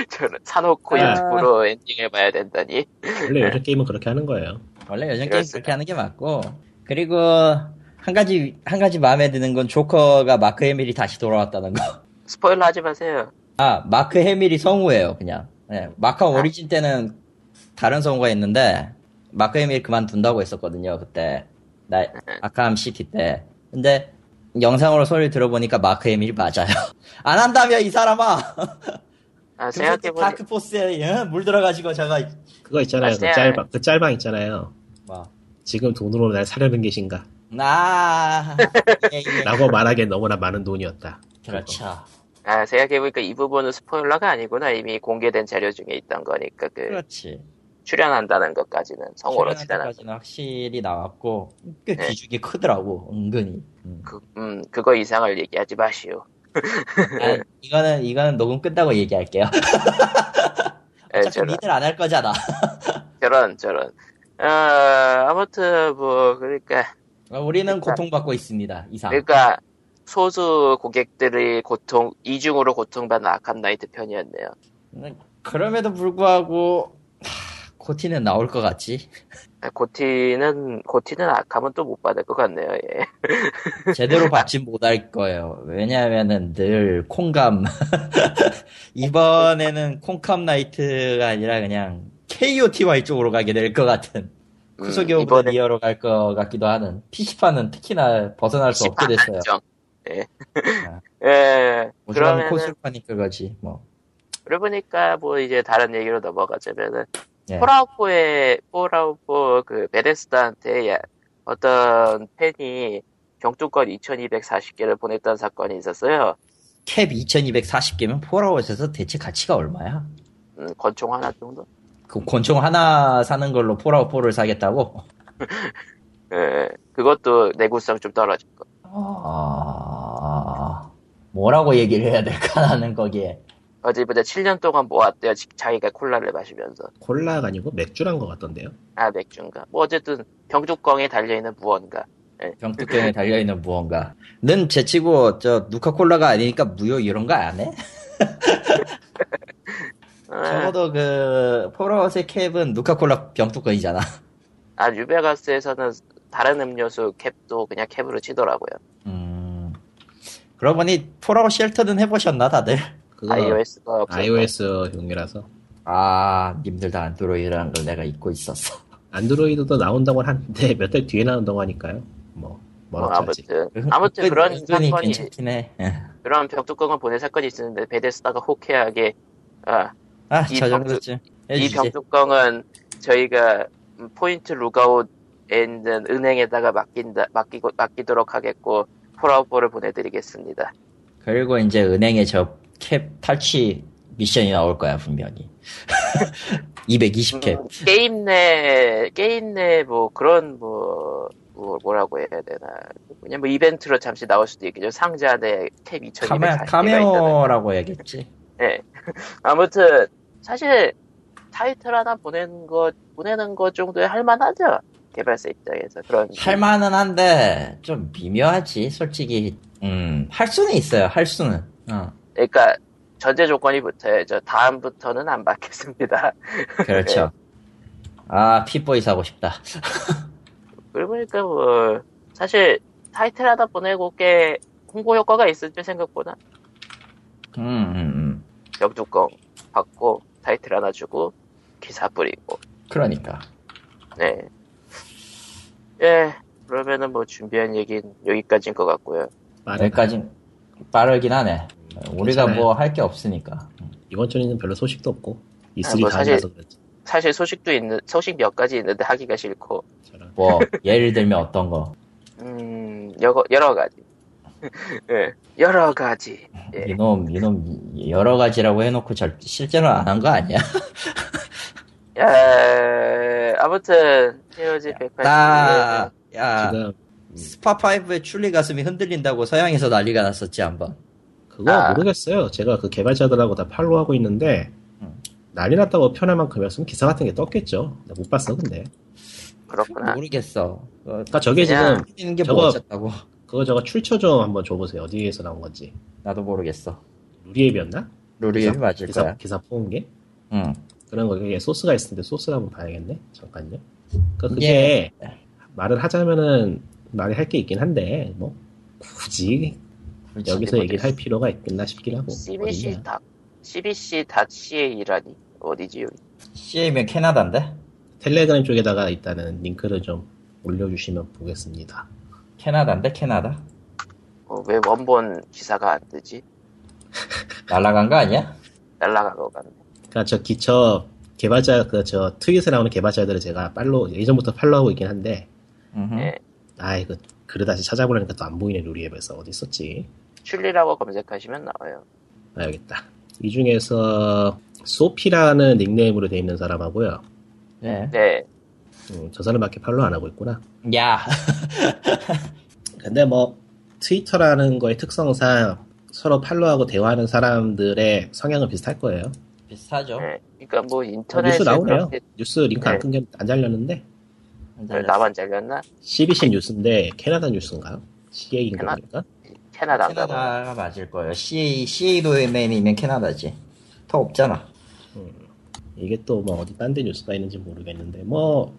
저는 사놓고 아. 유튜브로 엔딩을 봐야 된다니. 원래 요즘 게임은 그렇게 하는 거예요. 원래 요즘 게임 그렇습니다. 그렇게 하는 게 맞고. 그리고 한 가지 한 가지 마음에 드는 건 조커가 마크 해밀이 다시 돌아왔다는 거. 스포일러 하지 마세요. 아 마크 해밀이 성우예요, 그냥. 네, 아캄 오리진 때는 다른 성우가 있는데 마크 해밀 그만둔다고 했었거든요, 그때. 나 아캄 시티 때. 근데 영상으로 소리 들어보니까 마크 해밀이 맞아요. 안 한다며 이 사람아. 아, 생각해보니 다크포스에 예? 물 들어가지고 제가 그거 있잖아요. 그 맞아요. 짤방, 그 짤방 있잖아요. 뭐. 지금 돈으로 날 사려는 계신가? 나 예, 예. 라고 말하기엔 너무나 많은 돈이었다. 그렇죠. 아, 생각해보니까 이 부분은 스포일러가 아니구나. 이미 공개된 자료 중에 있던 거니까 그 그렇지. 출연한다는 것까지는 성우로 출연한 출연한까지는 확실히 나왔고 꽤 네. 기죽이 크더라고 은근히. 음. 그, 음, 그거 이상을 얘기하지 마시오. 아, 이거는 이거는 녹음 끝나고 얘기할게요. 예, 어차피 저런, 니들 안 할 거잖아. 저런, 저런. 아, 아무튼, 뭐, 그러니까, 우리는 그러니까- 고통받고 있습니다. 이상. 그러니까, 소수 고객들의 고통 이중으로 고통받는 아칸 나이트 편이었네요. 음, 그럼에도 불구하고 하, 고티는 나올 것 같지. 고티는 고티는 아캄은 또 못 받을 것 같네요. 예. 제대로 받지 못할 거예요. 왜냐하면은 늘 콩감 이번에는 콩감 나이트가 아니라 그냥 KOTY 쪽으로 가게 될 것 같은 쿠소기 음, 이번에 리어로 갈 것 같기도 하는 PC판은 특히나 벗어날 수 없게 됐어요. 한정. 예. 아. 예. 오죽하면 그러면은 코스파니 그거지 뭐. 그러보니까 뭐 이제 다른 얘기로 넘어가자면은 예. 폴아웃4의 폴아웃4 그 베데스다한테 야- 어떤 팬이 병뚜껑 2240개를 보냈다는 사건이 있었어요. 캡 2240개면 폴아웃에서 대체 가치가 얼마야? 음, 권총 하나 정도? 그 권총 하나 사는 걸로 폴아웃 4를 사겠다고? 예. 그것도 내구성 좀 떨어질 거. 아... 뭐라고 얘기를 해야 될까 나는 거기에 어제보다 7년 동안 모았대요. 지- 자기가 콜라를 마시면서. 콜라가 아니고 맥주란 것 같던데요. 아, 맥주인가. 뭐 어쨌든 병뚜껑에 달려있는 무언가. 병뚜껑에 달려있는 무언가 는 제치고 저 누카콜라가 아니니까 무효 이런 거 안 해? 아, 적어도 그 폴아웃의 cap은 누카콜라 병뚜껑이잖아 아, 뉴베가스에서는 다른 음료수 cap도 그냥 cap으로 치더라고요. 음... 그러고 보니 폴아웃 쉘터는 해보셨나 다들? 그거 iOS가 없어서. iOS용이라서 아 님들 다 안드로이드라는 걸 내가 잊고 있었어 안드로이드도 나온다고 하는데 몇 달 뒤에 나온다고 하니까요. 뭐뭐 뭐라지 아무튼 아무튼 은근- 그런 사건이 괜찮긴 해 예. 그런 병뚜껑을 보낸 사건이 있었는데 베데스다가 호쾌하게 아, 아, 이저 병뚜- 이. 병뚜껑은 저희가 음, 포인트 룩아웃에 있는 은행에다가 맡긴다 맡기고 맡기도록 하겠고 폴아웃볼을 보내드리겠습니다. 그리고 이제 은행에 저 캡 탈취 미션이 나올 거야 분명히. 220캡. 음, 게임 내 게임 내 뭐 그런 뭐, 뭐 뭐라고 해야 되나. 그냥 뭐 이벤트로 잠시 나올 수도 있겠죠. 상자 내캡 2240개가 카메, 카메오라고 해야겠지. 예. 아무튼 사실 타이틀 하나 보내는 거 보내는 거 정도에 할만하죠 개발사 입장에서 그런 할만은 한데 좀 미묘하지 솔직히. 음, 할 수는 있어요 할 수는. 어, 그러니까 전제 조건이 붙어야죠 다음부터는 안 받겠습니다. 그렇죠. 아 핏보이 사고 싶다. 그러고 보니까 뭐 사실 타이틀 하나 보내고 꽤 홍보 효과가 있었죠 생각보다. 음, 음, 음. 병뚜껑 받고 타이틀 하나 주고 기사 뿌리고. 그러니까. 네. 예 그러면은 뭐 준비한 얘기는 여기까지인 것 같고요 여기까지 빠르긴 하네 우리가. 뭐 할 게 없으니까 이번 주에는 별로 소식도 없고 아, E3 뭐다 사실-. 사실 소식도 있는 소식 몇 가지 있는데 하기가 싫고 저런. 뭐 예를 들면 어떤 거 음 여러 여러 가지 예 여러 가지 예. 이놈 이놈 여러 가지라고 해놓고 절, 실제로 안 한 거 아니야? 야, 아무튼 POG 180 나, 야, 지금 스파5의 출리 가슴이 흔들린다고 서양에서 난리가 났었지, 한번. 그거 아. 모르겠어요. 제가 그 개발자들하고 다 팔로우하고 있는데 음. 난리 났다고 표현할 만큼이었으면 기사 같은 게 떴겠죠. 나못 봤어 근데. 그렇구나 모르겠어. 어, 그러니까 저게 지금 저거- 뭐 어쨌다고. 그거 저거 출처 좀 한번 줘보세요. 어디에서 나온 건지. 나도 모르겠어. 루리앱이었나? 루리앱이 기사- 맞을 기사, 거야. 기사 포은 게? 응. 그런 거에 소스가 있을 텐데 소스를 한번 봐야겠네. 잠깐요. 그러니까 예. 그게 말을 하자면은 말이 할 게 있긴 한데 뭐 굳이. 여기서 얘기를 할 필요가 있겠나 싶긴 하고. CBC. 다 CBC.CA라니 어디지 여기 CA면 캐나다인데? 텔레그램 쪽에다가 일단은 링크를 좀 올려주시면 보겠습니다. 캐나다인데, 캐나다? 어, 왜 원본 기사가 안 뜨지 날라간 거 아니야? 날라간 거 같네 그러니까 저 기처 개발자 그 저 트윗에 나오는 개발자들을 제가 팔로 예전부터 팔로우하고 있긴 한데. 아 이거 글을 다시 찾아보려니까 또 안 보이네 루리앱에서 어디 있었지? 출리라고 검색하시면 나와요 아 여기 있다. 이 중에서 소피라는 닉네임으로 돼 있는 사람하고요. 네. 네 음, 저 사람밖에 팔로우 안 하고 있구나. 야. 근데 뭐 트위터라는 거의 특성상 서로 팔로우하고 대화하는 사람들의 성향은 비슷할 거예요. 비슷하죠. 네. 그러니까 뭐 어, 인터넷에 뉴스 나오네요. 뉴스 링크 안 네. 끈게안 잘렸는데 나만 잘렸나? CBC 뉴스인데 캐나다 뉴스인가요? CA인 캐나- 겁니까? 캐나다인가 봐. 캐나다가 맞을 거예요. CA, CA 도메인이면 캐나다지. 더 없잖아. 이게 또 뭐 어디 딴 데 뉴스가 있는지 모르겠는데 뭐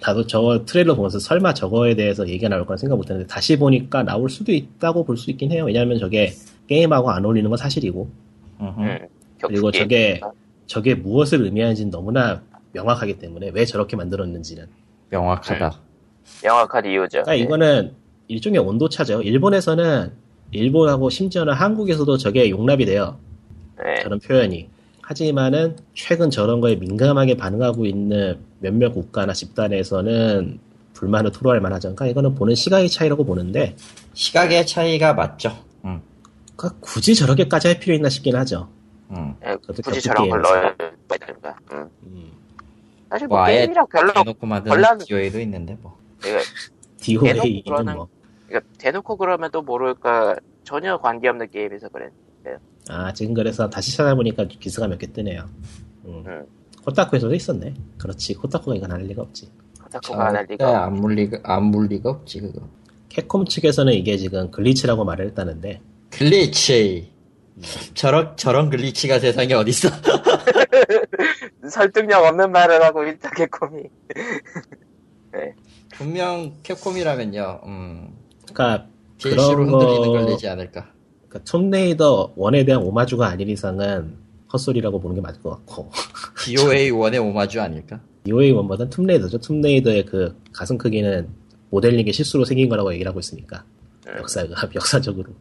나도 저거 트레일러 보면서 설마 저거에 대해서 얘기가 나올 거라 생각 못했는데 다시 보니까 나올 수도 있다고 볼 수 있긴 해요. 왜냐하면 저게 게임하고 안 어울리는 건 사실이고 음흠. 응. 그리고. 저게 저게 무엇을 의미하는지는 너무나 명확하기 때문에 왜 저렇게 만들었는지는 명확하다. 명확한 이유죠. 그러니까 이거는 일종의 온도 차죠. 일본에서는 일본하고 심지어는 한국에서도 저게 용납이 돼요. 네. 저런 표현이. 하지만은 최근 저런 거에 민감하게 반응하고 있는 몇몇 국가나 집단에서는 불만을 토로할 만하죠. 그러니까 이거는 보는 시각의 차이라고 보는데 시각의 차이가 맞죠. 음, 그러니까 굳이 저렇게까지 할 필요 있나 싶긴 하죠. 음. 예, 그것도 굳이 저런 걸. 넣어야 되는가. 응. 음. 사실 뭐 뭐 게임이랑 별로 대놓고 만든 별난- DOA도 있는데 뭐. 이거 DOA는 그러는- 뭐. 그러니까 대놓고 그러면 또 모를까 전혀 관계없는 게임에서 그래. 아 지금 그래서 다시 찾아보니까 기사가 몇 개 뜨네요. 음. 응. 코타쿠에서도 있었네. 그렇지. 코타쿠가 이건 할 리가 없지. 코타쿠가 안할 절대 리가. 안 물리가 안 물리가 없지 그거. 캡콤 측에서는 이게 지금 glitch라고 말을 했다는데 glitch. 저런 저런 glitch가 세상에 어딨어? 설득력 없는 말을 하고 있다 개콤이. 분명 캡콤이라면요. 음. 그러니까 DLC로 그런 거- 흔들리는 걸 내지 않을까. 그러니까 툼레이더 1에 대한 오마주가 아닌 이상은 헛소리라고 보는 게 맞을 것 같고 DOA 1의 오마주 아닐까? DOA 1보다는 툼레이더죠. 툼레이더의 그 가슴 크기는 모델링의 실수로 생긴 거라고 얘기를 하고 있으니까 음. 역사가 역사적으로.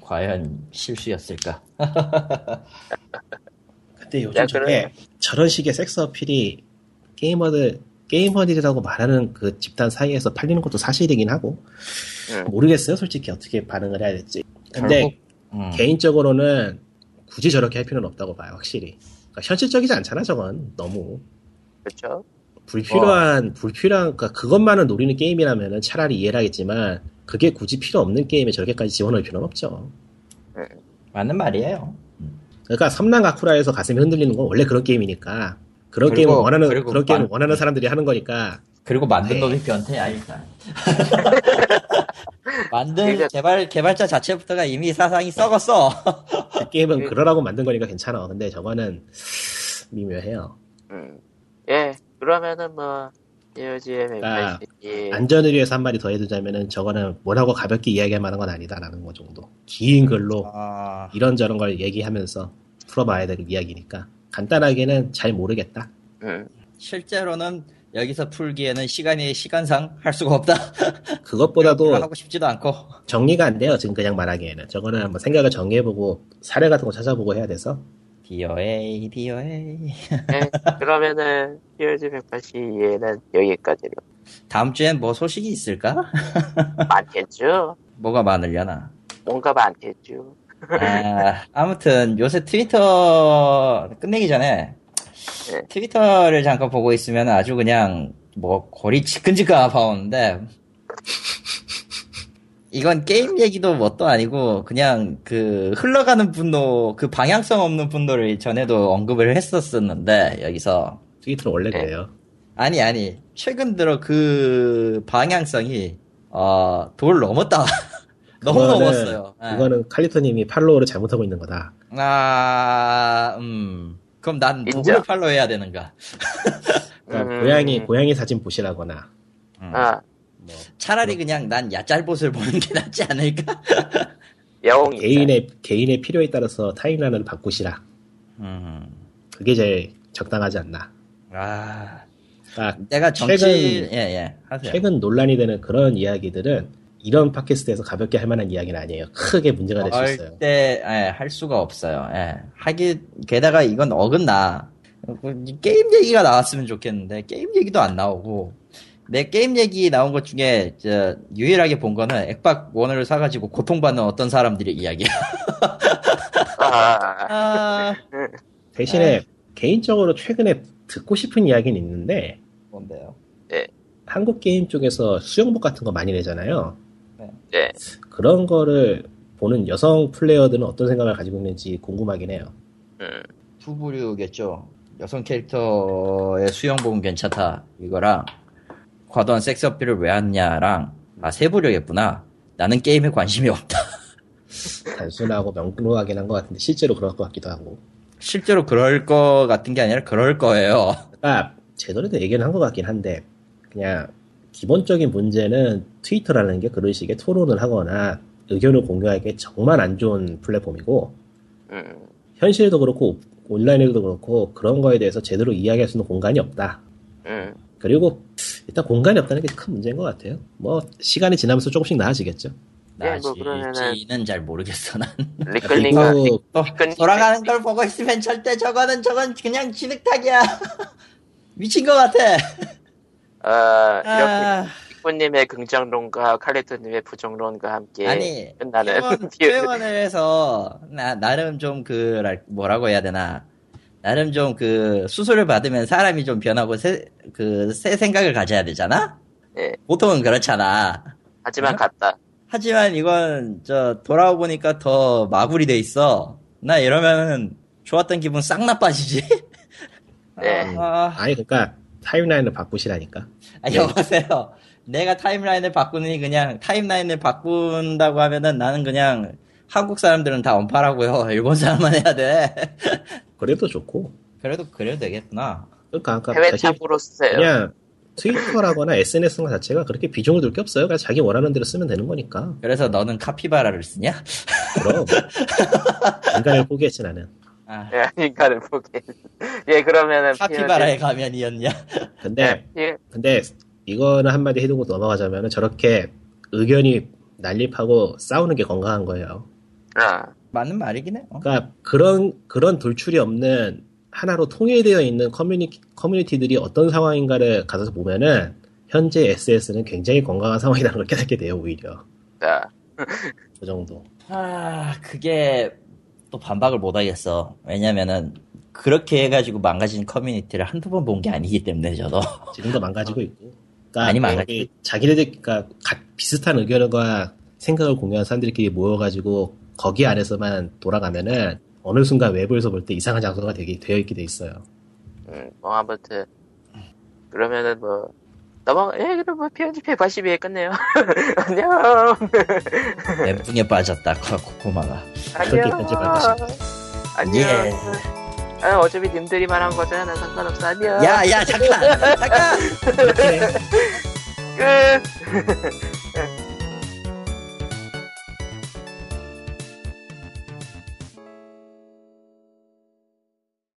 과연 실수였을까? 근데 요즘 야, 저게 그래. 저런 식의 섹스 어필이 게이머들 게이머들이라고 말하는 그 집단 사이에서 팔리는 것도 사실이긴 하고 응. 모르겠어요. 솔직히 어떻게 반응을 해야 될지. 근데 결국, 음. 개인적으로는 굳이 저렇게 할 필요는 없다고 봐요. 확실히. 그러니까 현실적이지 않잖아. 저건 너무 그렇죠. 불필요한 불필요한 그러니까 그것만을 노리는 게임이라면은 차라리 이해를 하겠지만 그게 굳이 필요 없는 게임에 저렇게까지 지원할 필요는 없죠. 맞는 말이에요. 그러니까 섬랑 가쿠라에서 가슴이 흔들리는 건 원래 그런 게임이니까 그런 그리고- 게임을 원하는 그리고 그런 게임을 만- 원하는 사람들이 하는 거니까 그리고 만든 네. 놈이 변태야 일단. 만든 그러니까- 개발 개발자 자체부터가 이미 사상이 썩었어. 그 게임은 그- 그러라고 만든 거니까 괜찮아. 근데 저거는 미묘해요. 음. 예. 그러면은 뭐 아, 예. 안전을 위해서 한 마디 더 해두자면은 저거는 뭐라고 가볍게 이야기할 만한 건 아니다라는 거 정도. 긴 글로 아, 이런저런 걸 얘기하면서 풀어봐야 될 이야기니까 간단하게는 잘 모르겠다. 음. 실제로는 여기서 풀기에는 시간이 시간상 할 수가 없다. 그것보다도 하고 싶지도 않고. 정리가 안 돼요. 지금 그냥 말하기에는 저거는 한번 생각을 정리해보고 사례 같은 거 찾아보고 해야 돼서 DOA, DOA. 예. 그러면은 EOG 182에는 여기까지로. 다음 주엔 뭐 소식이 있을까? 많겠죠. 뭐가 많으려나? 뭔가 많겠죠. 아, 아무튼 요새 트위터 끝내기 전에 네. 트위터를 잠깐 보고 있으면 아주 그냥 뭐 골이 지끈지끈 아파오는데 이건 게임 얘기도 뭣도 아니고 그냥 그 흘러가는 분노 그 방향성 없는 분노를 전에도 언급을 했었었는데 여기서 트위터는 원래 네. 그래요. 아니 아니 최근 들어 그 방향성이 어, 돌 넘었다 너무 그거는- 넘었어요 예. 이거는 칼리토님이 팔로우를 잘못하고 있는 거다. 아, 음. 그럼 난 누구를 인정. 팔로우 해야 되는가? 그러니까 음. 고양이 고양이 사진 보시라거나 음. 아, 뭐 차라리 그냥 난 야짤봇을 보는 게 낫지 않을까? 여웅이. 개인의 개인의 필요에 따라서 타임라인을 바꾸시라. 음. 그게 제일 적당하지 않나. 아, 그러니까 내가 정치, 최근- 예, 예, 하세요. 최근 논란이 되는 그런 이야기들은 이런 팟캐스트에서 가볍게 할 만한 이야기는 아니에요. 크게 문제가 될 수 있어요. 절대, 예, 할 수가 없어요. 예. 하기, 게다가 이건 어긋나. 게임 얘기가 나왔으면 좋겠는데, 게임 얘기도 안 나오고, 내 게임 얘기 나온 것 중에, 저, 유일하게 본 거는 액박 원을 사가지고 고통받는 어떤 사람들의 이야기야. 아, 아, 대신에 개인적으로 최근에 듣고 싶은 이야기는 있는데 뭔데요? 한국 게임 쪽에서 수영복 같은 거 많이 내잖아요. 네. 그런 거를 보는 여성 플레이어들은 어떤 생각을 가지고 있는지 궁금하긴 해요. 음. 투부류겠죠. 여성 캐릭터의 수영복은 괜찮다. 이거랑 과도한 섹스 어필을 왜 하냐랑 아 세부류겠구나. 나는 게임에 관심이 없다. 단순하고 명료하긴 한 것 같은데 실제로 그럴 것 같기도 하고. 실제로 그럴 거 같은 게 아니라 그럴 거예요. 그러니까 제대로도 얘기는 한 것 같긴 한데 그냥 기본적인 문제는 트위터라는 게 그런 식의 토론을 하거나 의견을 공유하기에 정말 안 좋은 플랫폼이고 음, 현실에도 그렇고 온라인에도 그렇고 그런 거에 대해서 제대로 이야기할 수 있는 공간이 없다. 음. 그리고 일단 공간이 없다는 게 큰 문제인 것 같아요. 뭐 시간이 지나면서 조금씩 나아지겠죠. 네, 뭐 나지는 잘 모르겠어 난. 리클링과 그리고 또 리클링- 돌아가는 걸 보고 있으면 절대 저거는 저건 그냥 진흙탕이야. 미친 것 같아. 어, 이렇게 아, 리꾸님의 긍정론과 칼리토님의 부정론과 함께 아니 끝나는 표현을 해서 나 나름 좀 그 뭐라고 해야 되나 나름 좀 그 수술을 받으면 사람이 좀 변하고 새 그 새 생각을 가져야 되잖아. 예. 보통은 그렇잖아. 하지만 어? 같다. 하지만 이건 저 돌아오 보니까 더 마구리 돼 있어. 나 이러면은 좋았던 기분 싹 나빠지지. 네. 아, 아니 그러니까 타임라인을 바꾸시라니까. 아, 여보세요. 내가 타임라인을 바꾸느니 그냥 타임라인을 바꾼다고 하면은 나는 그냥 한국 사람들은 다 언파라고요. 일본 사람만 해야 돼. 그래도 좋고. 그래도 그래도 되겠구나. 그러니까 아까 해외 자기 참고로 쓰세요. 그냥 트위터라거나 SNS 자체가 그렇게 비중을 둘 게 없어요. 그냥 자기 원하는 대로 쓰면 되는 거니까. 그래서 너는 카피바라를 쓰냐? 그럼 인간을 포기했지 나는. 아, 예, 인간을 포기. 예, 그러면은 카피바라의 가면이었냐? 근데 예, 근데 이거는 한마디 해두고 넘어가자면은 저렇게 의견이 난립하고 싸우는 게 건강한 거예요. 아, 맞는 말이긴 해. 어. 그러니까 그런 그런 돌출이 없는 하나로 통일되어 있는 커뮤니, 커뮤니티들이 어떤 상황인가를 가서 보면은 현재 SS는 굉장히 건강한 상황이라는 걸 깨닫게 돼요 오히려 자, 그 정도. 아, 그게 또 반박을 못 하겠어. 왜냐면은 그렇게 해가지고 망가진 커뮤니티를 한두 번 본 게 아니기 때문에 저도. 지금도 망가지고 있고. 그러니까 많이 망가지고 여기 자기네들 그러니까 가- 비슷한 의견과 생각을 공유한 사람들끼리 모여가지고 거기 안에서만 돌아가면은 어느 순간 외부에서 볼 때 이상한 장소가 되게 되어 있게 돼 있어요. 음, 뭐 아무튼 그러면은 뭐 넘어. 예, 그럼 뭐 POG 182회 끝내요. 안녕. 멘붕에 빠졌다, 코- 코코마가. 안녕. 안녕. 예. 아, 어차피 님들이만 한 거잖아. 난 상관없어. 안녕. 야, 야, 잠깐! 잠깐! 끝.